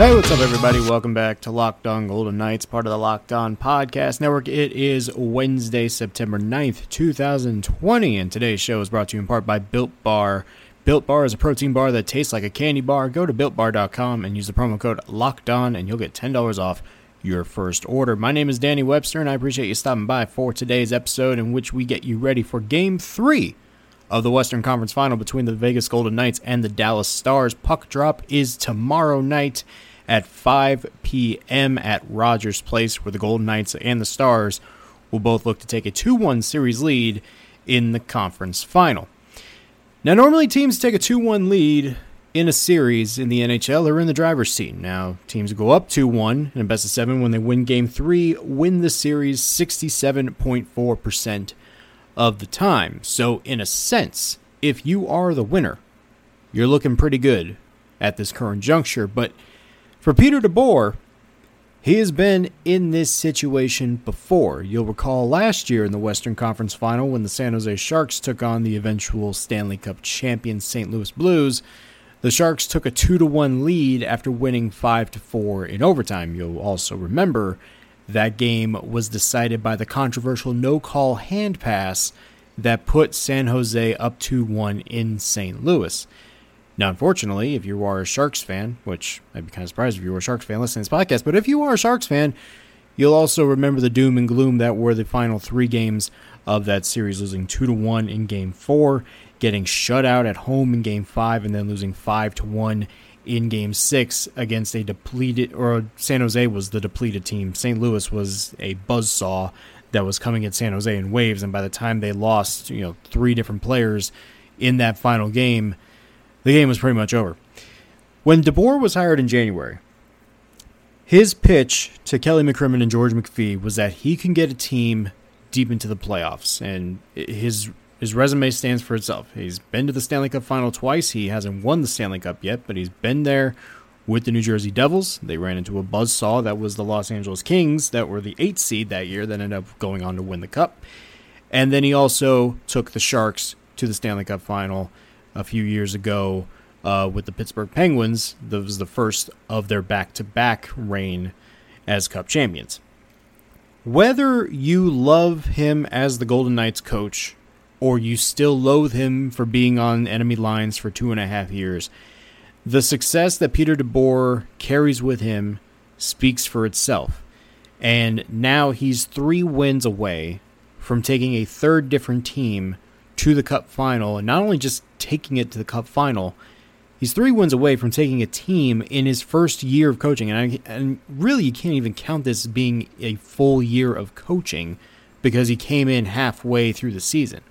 Hey, what's up, everybody? Welcome back to Locked On Golden Knights, part of the Locked On Podcast Network. It is Wednesday, September 9th, 2020, and today's show is brought to you in part by Built Bar. Built Bar is a protein bar that tastes like a candy bar. Go to builtbar.com and use the promo code Locked On, and you'll get $10 off your first order. My name is Danny Webster, and I appreciate you stopping by for today's episode in which we get you ready for Game 3 of the Western Conference Final between the Vegas Golden Knights and the Dallas Stars. Puck drop is tomorrow night at 5 p.m. at Rogers Place, where the Golden Knights and the Stars will both look to take a 2 1 series lead in the conference final. Now, normally teams take a 2 1 lead in a series in the NHL, they're in the driver's seat. Now, teams go up 2 1 in a best of seven when they win game three, win the series 67.4% of the time. So, in a sense, if you are the winner, you're looking pretty good at this current juncture. But for Peter DeBoer, he has been in this situation before. You'll recall last year in the Western Conference Final when the San Jose Sharks took on the eventual Stanley Cup champion St. Louis Blues. The Sharks took a 2 to 1 lead after winning 5 to 4 in overtime. You'll also remember that game was decided by the controversial no-call hand pass that put San Jose up 2-1 in St. Louis. Now, unfortunately, if you are a Sharks fan, which I'd be kind of surprised if you were a Sharks fan listening to this podcast, but if you are a Sharks fan, you'll also remember the doom and gloom that were the final three games of that series, losing two to one in Game Four, getting shut out at home in Game Five, and then losing five to one in Game Six against a depleted, or San Jose was the depleted team. St. Louis was a buzzsaw that was coming at San Jose in waves, and by the time they lost, you know, three different players in that final game the game was pretty much over. When DeBoer was hired in January, his pitch to Kelly McCrimmon and George McPhee was that he can get a team deep into the playoffs, and his his resume stands for itself. He's been to the Stanley Cup final twice. He hasn't won the Stanley Cup yet, but he's been there with the New Jersey Devils. They ran into a buzzsaw that was the Los Angeles Kings, that were the eighth seed that year, that ended up going on to win the Cup. And then he also took the Sharks to the Stanley Cup final a few years ago uh, with the Pittsburgh Penguins. That was the first of their back to back reign as Cup champions. Whether you love him as the Golden Knights coach or you still loathe him for being on enemy lines for two and a half years, the success that Peter DeBoer carries with him speaks for itself. And now he's three wins away from taking a third different team to the Cup final, and not only just taking it to the Cup final, he's three wins away from taking a team in his first year of coaching. And, I, and really, you can't even count this as being a full year of coaching because he came in halfway through the season.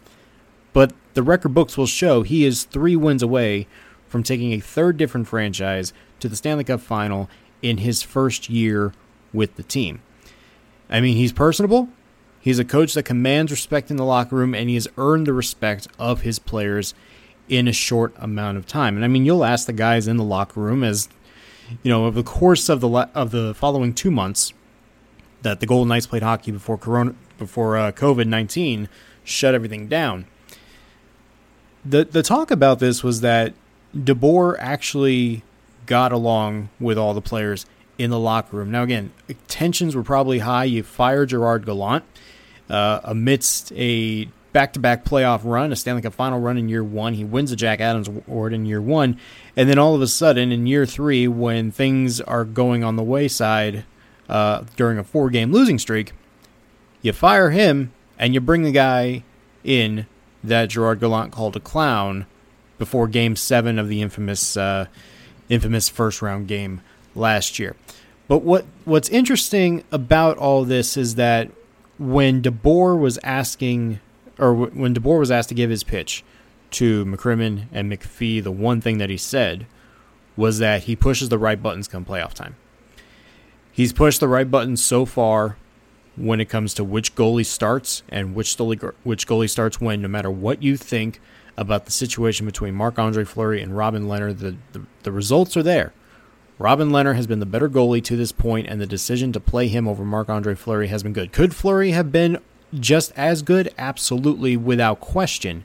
But the record books will show he is three wins away from taking a third different franchise to the Stanley Cup final in his first year with the team. I mean, he's personable. He's a coach that commands respect in the locker room, and he has earned the respect of his players in a short amount of time. And I mean, you'll ask the guys in the locker room as you know, over the course of the of the following two months that the Golden Knights played hockey before Corona before uh, COVID nineteen shut everything down. The the talk about this was that DeBoer actually got along with all the players in the locker room. Now, again, tensions were probably high. You fired Gerard Gallant uh, amidst a back-to-back playoff run, a Stanley Cup final run in year one. He wins the Jack Adams Award in year one, and then all of a sudden in year three, when things are going on the wayside uh, during a four-game losing streak, you fire him and you bring the guy in that Gerard Gallant called a clown before Game Seven of the infamous uh, infamous first round game last year. But what what's interesting about all this is that when DeBoer was asking, or when DeBoer was asked to give his pitch to McCrimmon and McPhee, the one thing that he said was that he pushes the right buttons come playoff time. He's pushed the right buttons so far when it comes to which goalie starts and which goalie, which goalie starts when, no matter what you think about the situation between Marc Andre Fleury and Robin Lehner, The, the, the results are there. Robin Lehner has been the better goalie to this point, and the decision to play him over Marc Andre Fleury has been good. Could Fleury have been just as good? Absolutely, without question.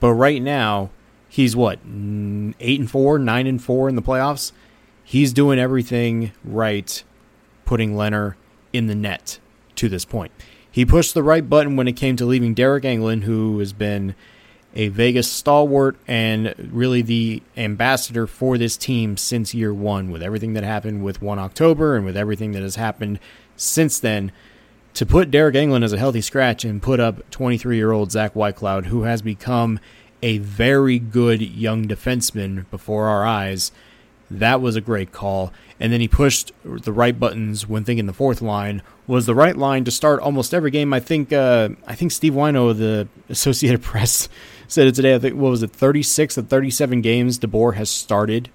But right now, he's what eight and four, nine and four in the playoffs. He's doing everything right, putting Lehner in the net to this point. He pushed the right button when it came to leaving Deryk Engelland, who has been a Vegas stalwart and really the ambassador for this team since year one, with everything that happened with 1 October and with everything that has happened since then. To put Deryk Engelland as a healthy scratch and put up 23 year old Zach Whitecloud, who has become a very good young defenseman before our eyes, that was a great call. And then he pushed the right buttons when thinking the fourth line was the right line to start almost every game. I think uh, I think Steve of the Associated Press said it today. I think what was it, 36 of 37 games DeBoer has started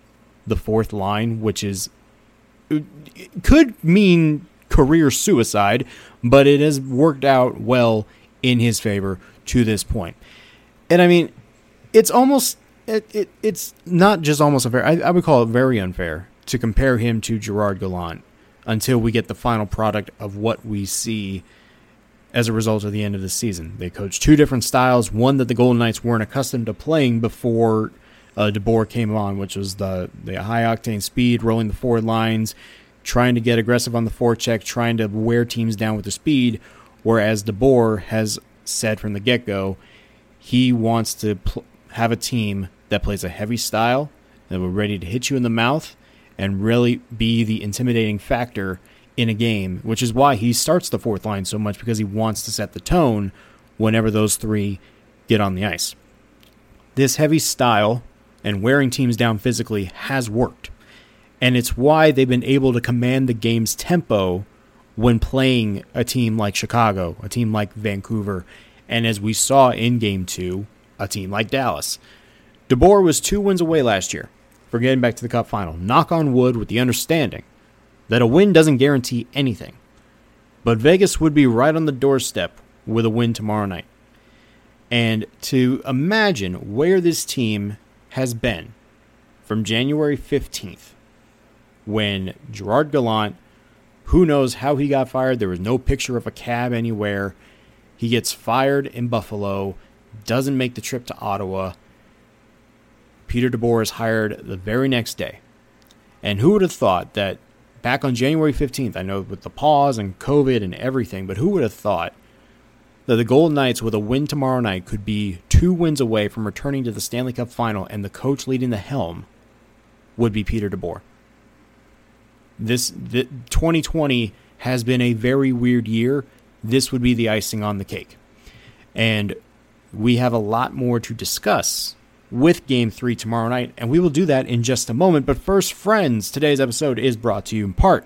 the fourth line, which is could mean career suicide, but it has worked out well in his favor to this point. And I mean, it's almost it, it it's not just almost unfair. I, I would call it very unfair to compare him to Gerard Gallant until we get the final product of what we see as a result of the end of the season. They coached two different styles, one that the Golden Knights weren't accustomed to playing before uh, DeBoer came on, which was the, the high octane speed, rolling the forward lines, trying to get aggressive on the forecheck, trying to wear teams down with the speed. Whereas DeBoer has said from the get go, he wants to pl- have a team that plays a heavy style, that we're ready to hit you in the mouth, and really be the intimidating factor in a game, which is why he starts the fourth line so much because he wants to set the tone whenever those three get on the ice. This heavy style and wearing teams down physically has worked. And it's why they've been able to command the game's tempo when playing a team like Chicago, a team like Vancouver, and as we saw in game two, a team like Dallas. DeBoer was two wins away last year for getting back to the Cup final. Knock on wood with the understanding that a win doesn't guarantee anything. But Vegas would be right on the doorstep with a win tomorrow night. And to imagine where this team has been from January 15th, when Gerard Gallant, who knows how he got fired, there was no picture of a cab anywhere. He gets fired in Buffalo, doesn't make the trip to Ottawa. Peter DeBoer is hired the very next day. And who would have thought that back on January 15th, I know with the pause and COVID and everything, but who would have thought that the Golden Knights, with a win tomorrow night, could be two wins away from returning to the Stanley Cup final and the coach leading the helm would be Peter DeBoer? This the, 2020 has been a very weird year. This would be the icing on the cake. And we have a lot more to discuss with Game 3 tomorrow night, and we will do that in just a moment. But first, friends, today's episode is brought to you in part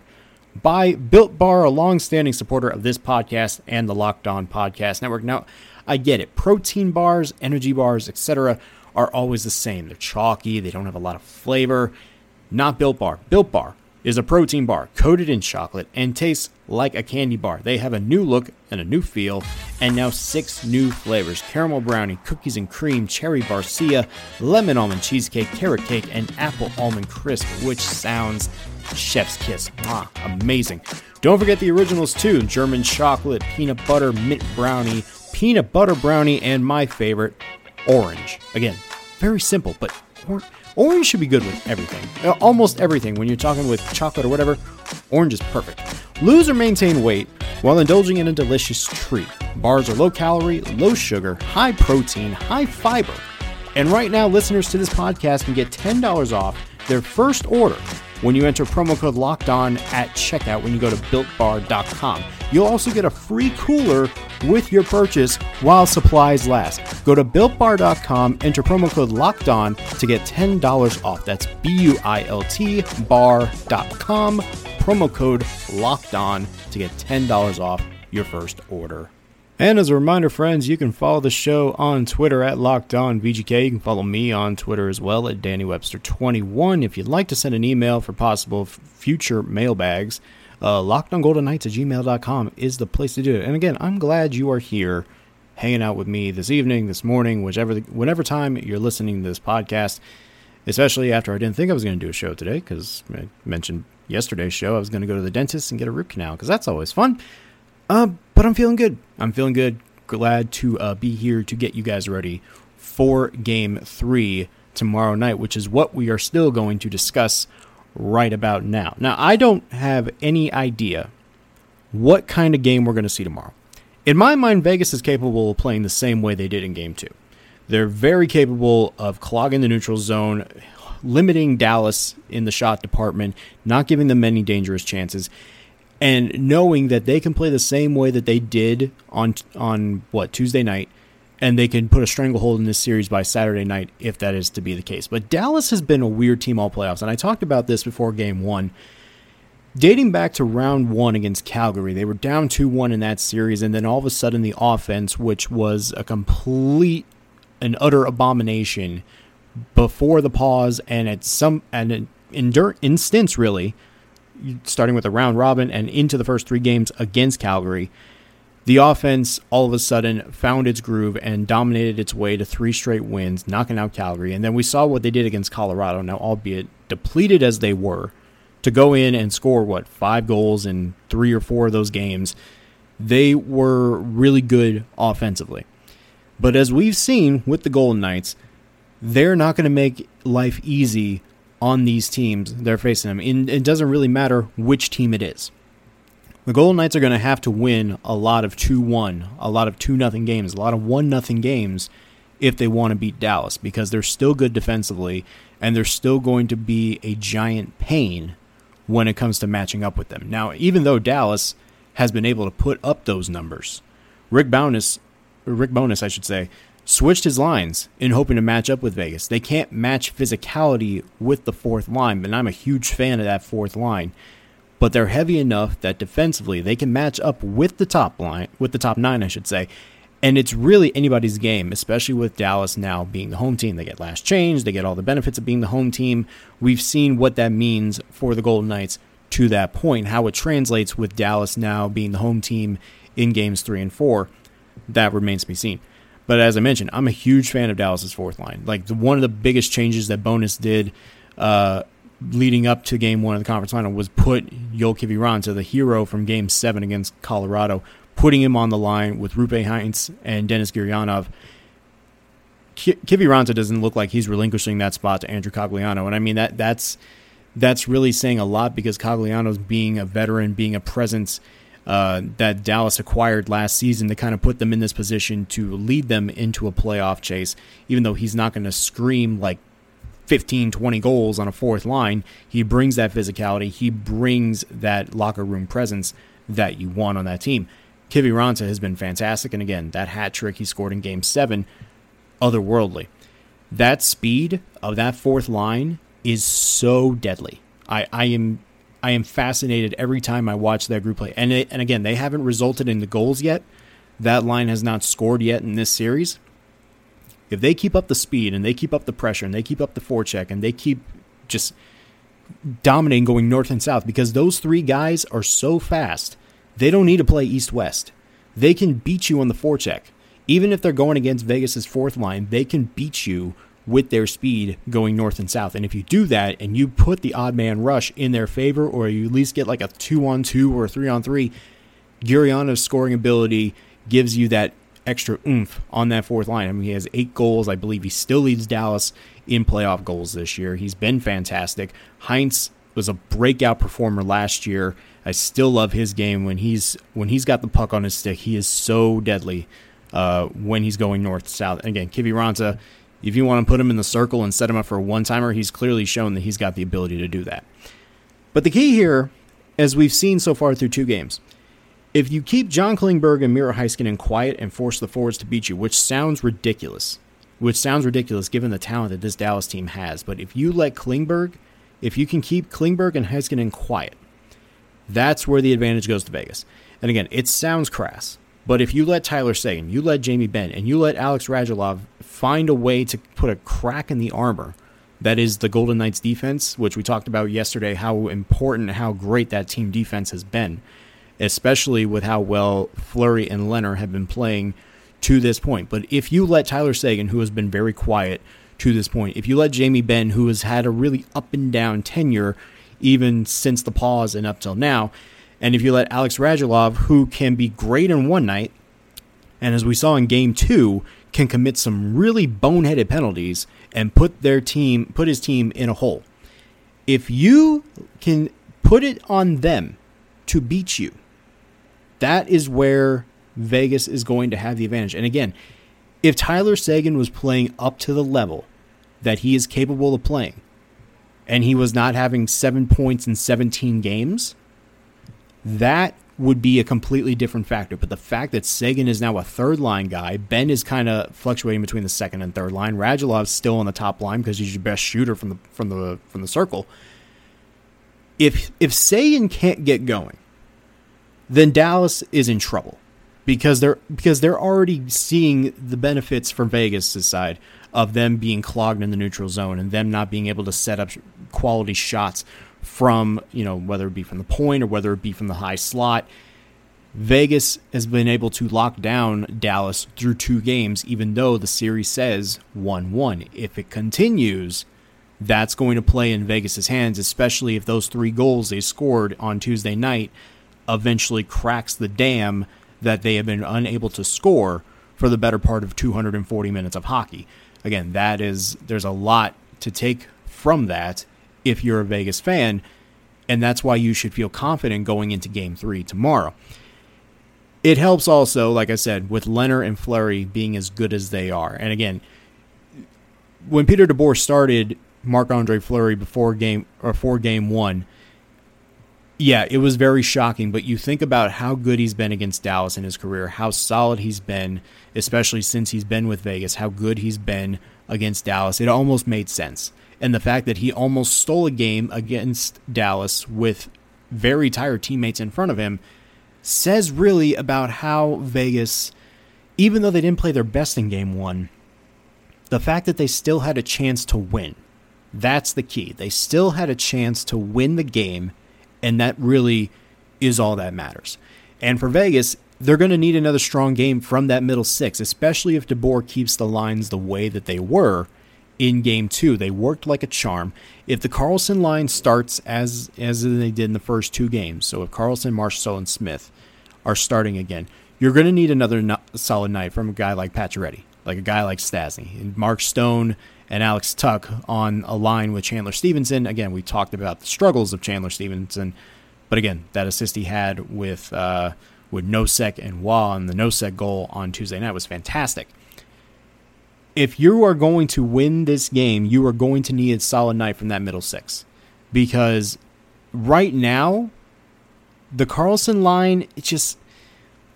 by Built Bar, a long-standing supporter of this podcast and the Locked On Podcast Network. Now, I get it. Protein bars, energy bars, etc. are always the same. They're chalky, they don't have a lot of flavor. Not Built Bar. Built Bar is a protein bar coated in chocolate and tastes like a candy bar. They have a new look and a new feel, and now six new flavors caramel brownie, cookies and cream, cherry barcia, lemon almond cheesecake, carrot cake, and apple almond crisp, which sounds chef's kiss. Ah, amazing. Don't forget the originals too German chocolate, peanut butter, mint brownie, peanut butter brownie, and my favorite, orange. Again, very simple, but Orange should be good with everything. Uh, almost everything. When you're talking with chocolate or whatever, orange is perfect. Lose or maintain weight while indulging in a delicious treat. Bars are low calorie, low sugar, high protein, high fiber. And right now, listeners to this podcast can get $10 off their first order when you enter promo code locked on at checkout when you go to builtbar.com. You'll also get a free cooler with your purchase while supplies last. Go to builtbar.com, enter promo code locked on to get $10 off. That's B U I L T bar.com, promo code locked on to get $10 off your first order. And as a reminder, friends, you can follow the show on Twitter at Locked On. You can follow me on Twitter as well at Danny Webster 21 If you'd like to send an email for possible future mailbags, uh, lockedongoldenknights at gmail.com is the place to do it. And again, I'm glad you are here hanging out with me this evening, this morning, whichever, whatever time you're listening to this podcast, especially after I didn't think I was going to do a show today because I mentioned yesterday's show I was going to go to the dentist and get a root canal because that's always fun. Uh, but I'm feeling good. I'm feeling good. Glad to uh, be here to get you guys ready for game three tomorrow night, which is what we are still going to discuss right about now. Now, I don't have any idea what kind of game we're going to see tomorrow. In my mind, Vegas is capable of playing the same way they did in game two. They're very capable of clogging the neutral zone, limiting Dallas in the shot department, not giving them many dangerous chances, and knowing that they can play the same way that they did on on what Tuesday night and they can put a stranglehold in this series by Saturday night if that is to be the case. But Dallas has been a weird team all playoffs, and I talked about this before game one. Dating back to round one against Calgary, they were down 2 1 in that series, and then all of a sudden the offense, which was a complete and utter abomination before the pause and at some and an instance really starting with the round robin and into the first three games against Calgary the offense all of a sudden found its groove and dominated its way to three straight wins, knocking out Calgary. And then we saw what they did against Colorado. Now, albeit depleted as they were, to go in and score what five goals in three or four of those games, they were really good offensively. But as we've seen with the Golden Knights, they're not going to make life easy on these teams they're facing them. And it doesn't really matter which team it is the Golden Knights are going to have to win a lot of 2-1, a lot of 2 nothing games, a lot of 1 nothing games if they want to beat Dallas because they're still good defensively and they're still going to be a giant pain when it comes to matching up with them. Now, even though Dallas has been able to put up those numbers, Rick Bowness, Rick Bowness, I should say, switched his lines in hoping to match up with Vegas. They can't match physicality with the fourth line, but I'm a huge fan of that fourth line but they're heavy enough that defensively they can match up with the top line, with the top nine, I should say. And it's really anybody's game, especially with Dallas now being the home team. They get last change, they get all the benefits of being the home team. We've seen what that means for the Golden Knights to that point, how it translates with Dallas now being the home team in games three and four. That remains to be seen. But as I mentioned, I'm a huge fan of Dallas's fourth line. Like the, one of the biggest changes that Bowness did uh, leading up to game one of the conference final was put Joel Kiviranta, the hero from game seven against Colorado, putting him on the line with Roope Hintz and Denis Gurianov. Kiviranta doesn't look like he's relinquishing that spot to Andrew Cogliano. And I mean, that that's that's really saying a lot because Cogliano's being a veteran, being a presence uh, that Dallas acquired last season to kind of put them in this position to lead them into a playoff chase, even though he's not going to scream like 15, 20 goals on a fourth line. He brings that physicality. He brings that locker room presence that you want on that team. Kiviranta has been fantastic. And again, that hat trick he scored in game seven, otherworldly. That speed of that fourth line is so deadly. I, I am I am fascinated every time I watch that group play. And it, and again, they haven't resulted in the goals yet. That line has not scored yet in this series if they keep up the speed and they keep up the pressure and they keep up the forecheck and they keep just dominating going north and south because those three guys are so fast, they don't need to play east west. They can beat you on the forecheck. Even if they're going against Vegas's fourth line, they can beat you with their speed going north and south. And if you do that and you put the odd man rush in their favor, or you at least get like a two on two or a three on three, Gurianov's scoring ability gives you that extra oomph on that fourth line. I mean, he has eight goals. I believe he still leads Dallas in playoff goals this year. He's been fantastic. Hintz was a breakout performer last year. I still love his game when he's when he's got the puck on his stick. He is so deadly uh, when he's going north south. And again, Kiviranta, if you want to put him in the circle and set him up for a one timer, he's clearly shown that he's got the ability to do that. But the key here, as we've seen so far through two games, if you keep John Klingberg and Miro Heiskanen quiet and force the forwards to beat you, which sounds ridiculous, which sounds ridiculous given the talent that this Dallas team has, but if you let Klingberg, if you can keep Klingberg and Heiskanen quiet, that's where the advantage goes to Vegas. And again, it sounds crass, but if you let Tyler Seguin, you let Jamie Benn, and you let Alex Radulov find a way to put a crack in the armor that is the Golden Knights defense, which we talked about yesterday, how important, how great that team defense has been, especially with how well Fleury and Lehner have been playing to this point. But if you let Tyler Seguin, who has been very quiet to this point, if you let Jamie Benn, who has had a really up and down tenure even since the pause and up till now, and if you let Alex Radulov, who can be great in one night, and as we saw in game two, can commit some really boneheaded penalties and put their team put his team in a hole. If you can put it on them to beat you, that is where Vegas is going to have the advantage. And again, if Tyler Seguin was playing up to the level that he is capable of playing, and he was not having seven points in 17 games, that would be a completely different factor. But the fact that Seguin is now a third line guy, Benn is kind of fluctuating between the second and third line. Radulov's still on the top line because he's your best shooter from the from the from the circle. If if Seguin can't get going, then Dallas is in trouble because they're because they're already seeing the benefits from Vegas' side of them being clogged in the neutral zone and them not being able to set up quality shots from, you know, whether it be from the point or whether it be from the high slot. Vegas has been able to lock down Dallas through two games, even though the series says 1 1. If it continues, that's going to play in Vegas' hands, especially if those three goals they scored on Tuesday night eventually cracks the dam that they have been unable to score for the better part of 240 minutes of hockey. Again, that is, there's a lot to take from that if you're a Vegas fan. And that's why you should feel confident going into game three tomorrow. It helps also, like I said, with Lehner and Fleury being as good as they are. And again, when Peter DeBoer started Marc Andre Fleury before game or for game one, yeah, it was very shocking. But you think about how good he's been against Dallas in his career, how solid he's been, especially since he's been with Vegas, how good he's been against Dallas. It almost made sense and the fact that he almost stole a game against Dallas with very tired teammates in front of him says really about how Vegas, even though they didn't play their best in game one, the fact that they still had a chance to win. That's the key. They still had a chance to win the game, and that really is all that matters. And for Vegas, they're going to need another strong game from that middle six, especially if DeBoer keeps the lines the way that they were in game two. They worked like a charm. If the Karlsson line starts as as they did in the first two games, so if Karlsson, Marchessault, and Smith are starting again, you're going to need another no- solid night from a guy like Pacioretty, like a guy like Stastny, and Mark Stone and Alex Tuch on a line with Chandler Stephenson. Again, we talked about the struggles of Chandler Stephenson, but again, that assist he had with uh, with Nosek and Waugh on the Nosek goal on Tuesday night was fantastic if you are going to win this game, you are going to need a solid night from that middle six. Because right now, the Karlsson line, it's just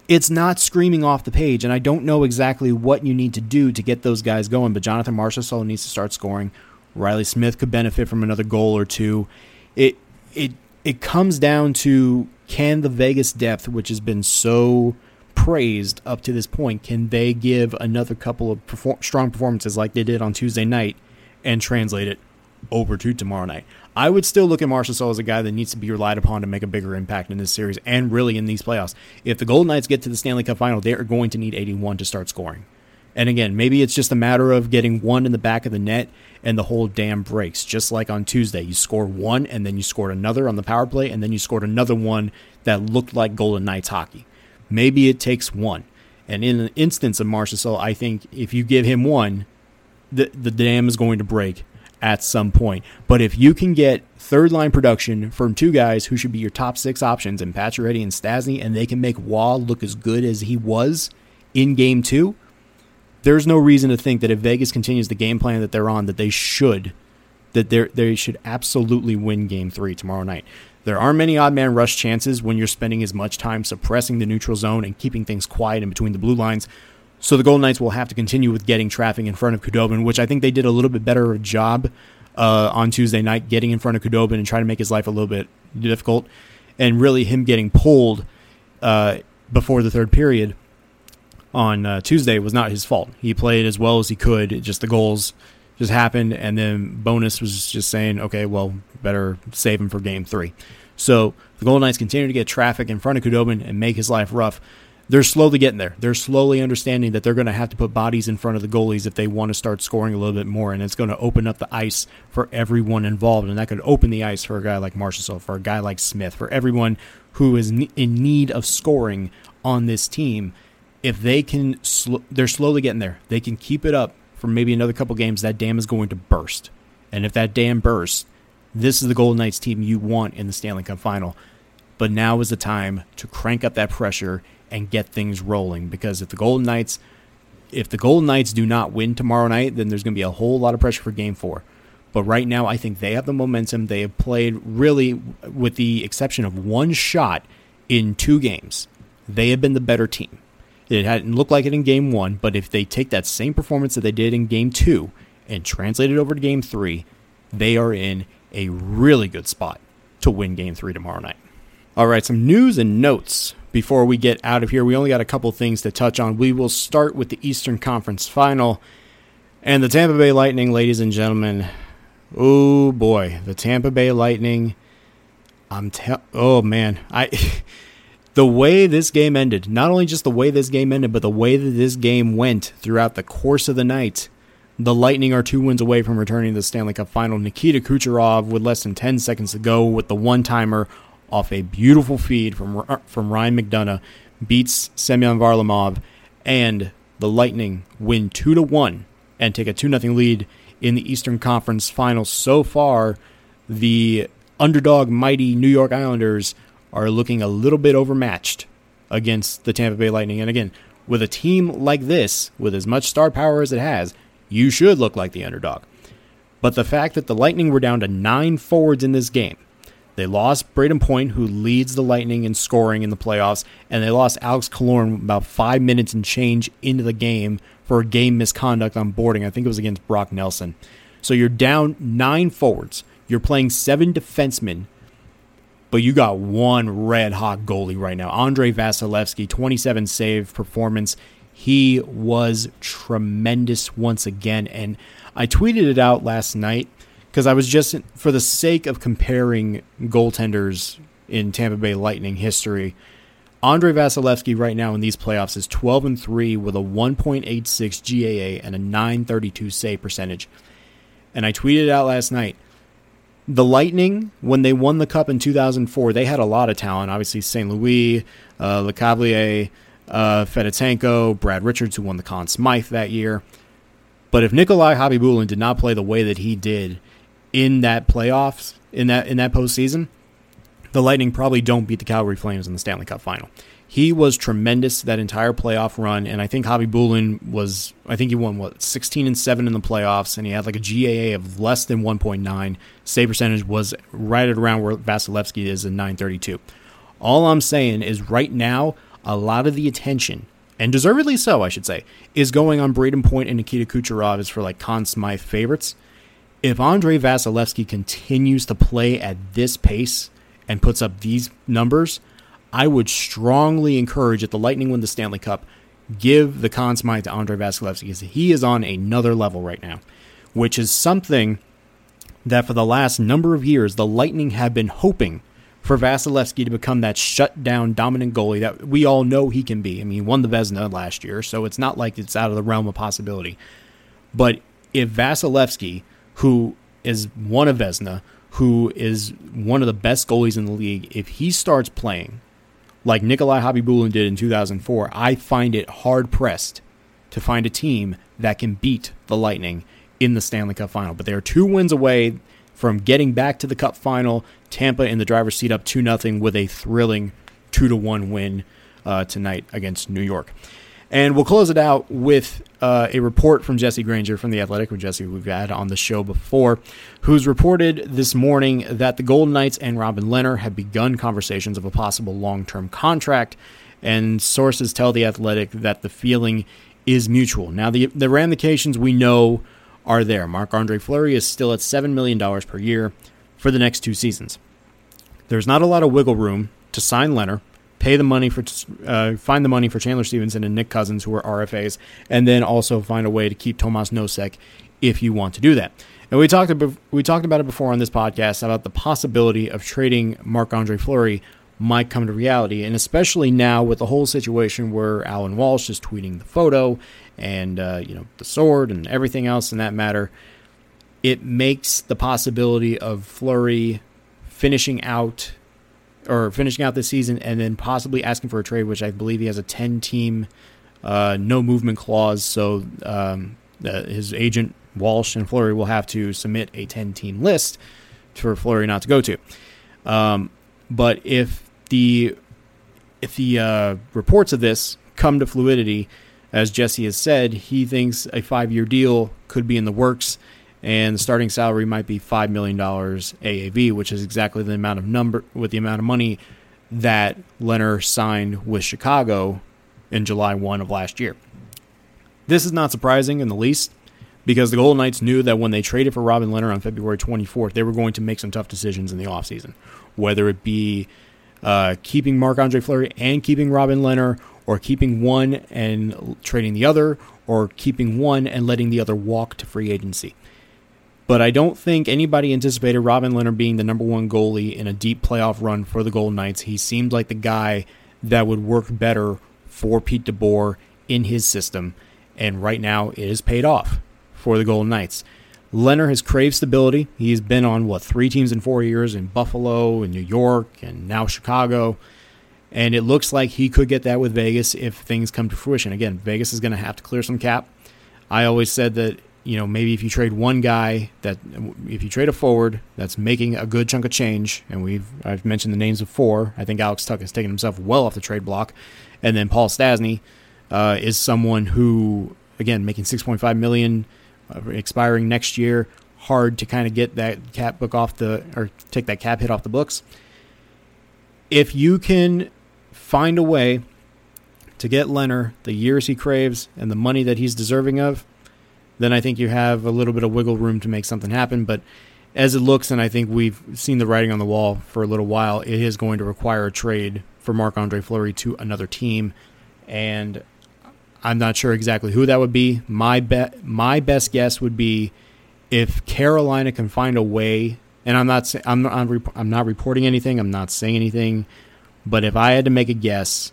it's not screaming off the page, and I don't know exactly what you need to do to get those guys going. But Jonathan Marchessault needs to start scoring. Riley Smith could benefit from another goal or two. It it it comes down to can the Vegas depth, which has been so praised up to this point, can they give another couple of perform- strong performances like they did on Tuesday night and translate it over to tomorrow night? I would still look at Marchessault as a guy that needs to be relied upon to make a bigger impact in this series and really in these playoffs. If the Golden Knights get to the Stanley Cup final, they are going to need 81 to start scoring. And again, maybe it's just a matter of getting one in the back of the net and the whole damn breaks. Just like on Tuesday, you score one and then you scored another on the power play and then you scored another one that looked like Golden Knights hockey. Maybe it takes one. And in an instance of Marchessault, I think if you give him one, the the dam is going to break at some point. But if you can get third line production from two guys who should be your top six options in Pacioretty and Stastny, and they can make Wall look as good as he was in game two, there's no reason to think that if Vegas continues the game plan that they're on, that they should that they they should absolutely win game three tomorrow night. There aren't many odd man rush chances when you're spending as much time suppressing the neutral zone and keeping things quiet in between the blue lines. So the Golden Knights will have to continue with getting traffic in front of Khudobin, which I think they did a little bit better job uh, on Tuesday night, getting in front of Khudobin and trying to make his life a little bit difficult. And really, him getting pulled uh, before the third period on uh, Tuesday was not his fault. He played as well as he could. Just the goals just happened, and then Bowness was just saying, okay, well, better save him for game three. So the Golden Knights continue to get traffic in front of Khudobin and make his life rough. They're slowly getting there. They're slowly understanding that they're going to have to put bodies in front of the goalies if they want to start scoring a little bit more, and it's going to open up the ice for everyone involved, and that could open the ice for a guy like Marchessault, for a guy like Smith, for everyone who is in need of scoring on this team. If they can, sl- they're slowly getting there. They can keep it up for maybe another couple games. That dam is going to burst, and if that dam bursts, this is the Golden Knights team you want in the Stanley Cup final. But now is the time to crank up that pressure and get things rolling because if the Golden Knights if the Golden Knights do not win tomorrow night, then there's going to be a whole lot of pressure for game 4. But right now I think they have the momentum. They have played really with the exception of one shot in two games. They have been the better team. It hadn't looked like it in game 1, but if they take that same performance that they did in game 2 and translate it over to game 3, they are in a really good spot to win game 3 tomorrow night. All right, some news and notes before we get out of here. We only got a couple things to touch on. We will start with the Eastern Conference final and the Tampa Bay Lightning, ladies and gentlemen. Oh boy, the Tampa Bay Lightning. I'm te- oh man, I the way this game ended, not only just the way this game ended, but the way that this game went throughout the course of the night. The Lightning are two wins away from returning to the Stanley Cup final. Nikita Kucherov, with less than 10 seconds to go, with the one timer off a beautiful feed from from Ryan McDonagh, beats Semyon Varlamov, and the Lightning win two to one and take a two nothing lead in the Eastern Conference Finals. So far, the underdog mighty New York Islanders are looking a little bit overmatched against the Tampa Bay Lightning. And again, with a team like this, with as much star power as it has, you should look like the underdog. But the fact that the Lightning were down to nine forwards in this game, they lost Brayden Point, who leads the Lightning in scoring in the playoffs, and they lost Alex Killorn about five minutes and change into the game for a game misconduct on boarding. I think it was against Brock Nelson. So you're down nine forwards. You're playing seven defensemen, but you got one red hot goalie right now. Andrei Vasilevskiy, 27 save performance. He was tremendous once again. And I tweeted it out last night because I was just for the sake of comparing goaltenders in Tampa Bay Lightning history. Andrei Vasilevskiy right now in these playoffs is 12 and 3 with a 1.86 GAA and a 932 save percentage. And I tweeted it out last night the Lightning, when they won the Cup in 2004, they had a lot of talent. Obviously, St. Louis, uh, Lecavalier, uh, Fedotenko, Brad Richards, who won the Conn Smythe that year. But if Nikolai Khabibulin did not play the way that he did in that playoffs in that in that postseason, the Lightning probably don't beat the Calgary Flames in the Stanley Cup final. He was tremendous that entire playoff run, and I think Khabibulin was. I think he won what sixteen and seven in the playoffs, and he had like a GAA of less than one point nine. Save percentage was right at around where Vasilevskiy is in nine thirty two. All I'm saying is right now, a lot of the attention, and deservedly so, I should say, is going on Brayden Point and Nikita Kucherov is for like Conn Smythe favorites if Andrei Vasilevskiy continues to play at this pace and puts up these numbers, I would strongly encourage if the Lightning win the Stanley Cup, give the Conn Smythe to Andrei Vasilevskiy because he is on another level right now, which is something that for the last number of years the Lightning have been hoping for Vasilevskiy to become that shutdown dominant goalie that we all know he can be. I mean, he won the Vezina last year, so it's not like it's out of the realm of possibility. But if Vasilevskiy – who is one of Vezina, who is one of the best goalies in the league, if he starts playing like Nikolai Khabibulin did in 2004, I find it hard pressed to find a team that can beat the Lightning in the Stanley Cup final. But they are two wins away from getting back to the Cup final. Tampa in the driver's seat up 2 0 with a thrilling 2 1 win uh, tonight against New York. And we'll close it out with uh, a report from Jesse Granger from The Athletic, with Jesse we've had on the show before, who's reported this morning that the Golden Knights and Robin Lehner have begun conversations of a possible long term contract. And sources tell The Athletic that the feeling is mutual. Now, the, the ramifications we know are there. Marc Andre Fleury is still at $7 million per year for the next two seasons. There's not a lot of wiggle room to sign Lehner pay the money for uh, find the money for Chandler Stephenson and Nick Cousins, who are RFAs, and then also find a way to keep Tomas Nosek if you want to do that. And we talked about, we talked about it before on this podcast about the possibility of trading Marc Andre Fleury might come to reality, and especially now with the whole situation where Alan Walsh is tweeting the photo and uh, you know the sword and everything else in that matter, it makes the possibility of Fleury finishing out or finishing out this season and then possibly asking for a trade, which I believe he has a ten team uh, no movement clause, so um, his agent Walsh and Fleury will have to submit a 10 team list for Fleury not to go to. Um, but if the if the uh, reports of this come to fluidity, as Jesse has said, he thinks a five year deal could be in the works, and starting salary might be five million dollars AAV, which is exactly the amount of number with the amount of money that Lehner signed with Chicago in July one of last year. This is not surprising in the least because the Golden Knights knew that when they traded for Robin Lehner on February 24th, they were going to make some tough decisions in the offseason, whether it be uh, keeping Marc Andre Fleury and keeping Robin Lehner, or keeping one and trading the other, or keeping one and letting the other walk to free agency. But I don't think anybody anticipated Robin Lehner being the number one goalie in a deep playoff run for the Golden Knights. He seemed like the guy that would work better for Pete DeBoer in his system, and right now it has paid off for the Golden Knights. Lehner has craved stability. He's been on, what, three teams in four years in Buffalo, in New York, and now Chicago. And it looks like he could get that with Vegas if things come to fruition. Again, Vegas is going to have to clear some cap. I always said that, you know, maybe if you trade one guy, that if you trade a forward that's making a good chunk of change, and we've I've mentioned the names of four. I think Alex Tuch has taken himself well off the trade block, and then Paul Stastny uh, is someone who, again, making six point five million uh, expiring next year. Hard to kind of get that cap book off the or take that cap hit off the books. If you can find a way to get Lehner the years he craves and the money that he's deserving of, then I think you have a little bit of wiggle room to make something happen. But as it looks, and I think we've seen the writing on the wall for a little while, it is going to require a trade for Marc Andre Fleury to another team. And I'm not sure exactly who that would be. My bet, my best guess would be if Carolina can find a way. And I'm not, I'm not, I'm, I'm not reporting anything. I'm not saying anything. But if I had to make a guess,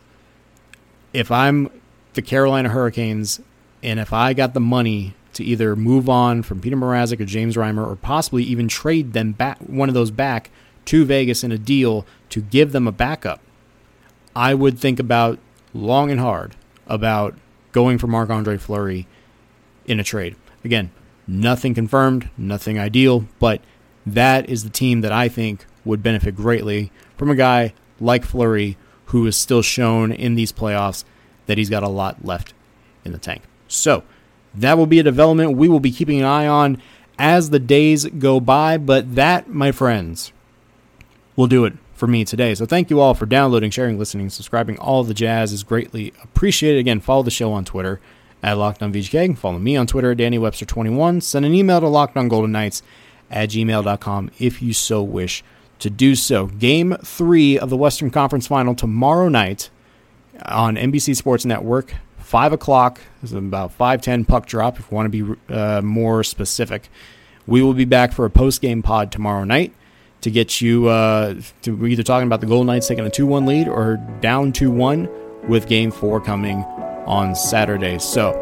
if I'm the Carolina Hurricanes, and if I got the money to either move on from Petr Mrazek or James Reimer, or possibly even trade them back, one of those back to Vegas in a deal to give them a backup, I would think about long and hard about going for Marc Andre Fleury in a trade. Again, nothing confirmed, nothing ideal, but that is the team that I think would benefit greatly from a guy like Fleury who is still shown in these playoffs that he's got a lot left in the tank. So, that will be a development we will be keeping an eye on as the days go by, but that, my friends, will do it for me today. So thank you all for downloading, sharing, listening, subscribing. All the jazz is greatly appreciated. Again, follow the show on Twitter at LockedOnVGK. Follow me on Twitter at DannyWebster21. Send an email to LockedOnGoldenKnights at gmail.com if you so wish to do so. Game three of the Western Conference Final tomorrow night on NBC Sports Network. 5 o'clock is about 5.10 puck drop if you want to be uh, more specific. We will be back for a post-game pod tomorrow night to get you uh, to either talking about the Golden Knights taking a 2 1 lead or down 2 1 with game four coming on Saturday. So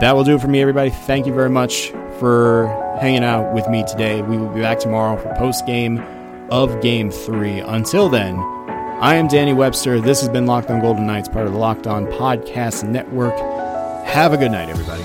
that will do it for me, everybody. Thank you very much for hanging out with me today. We will be back tomorrow for post game of game three. Until then, I am Danny Webster. This has been Locked on Golden Knights, part of the Locked On Podcast Network. Have a good night, everybody.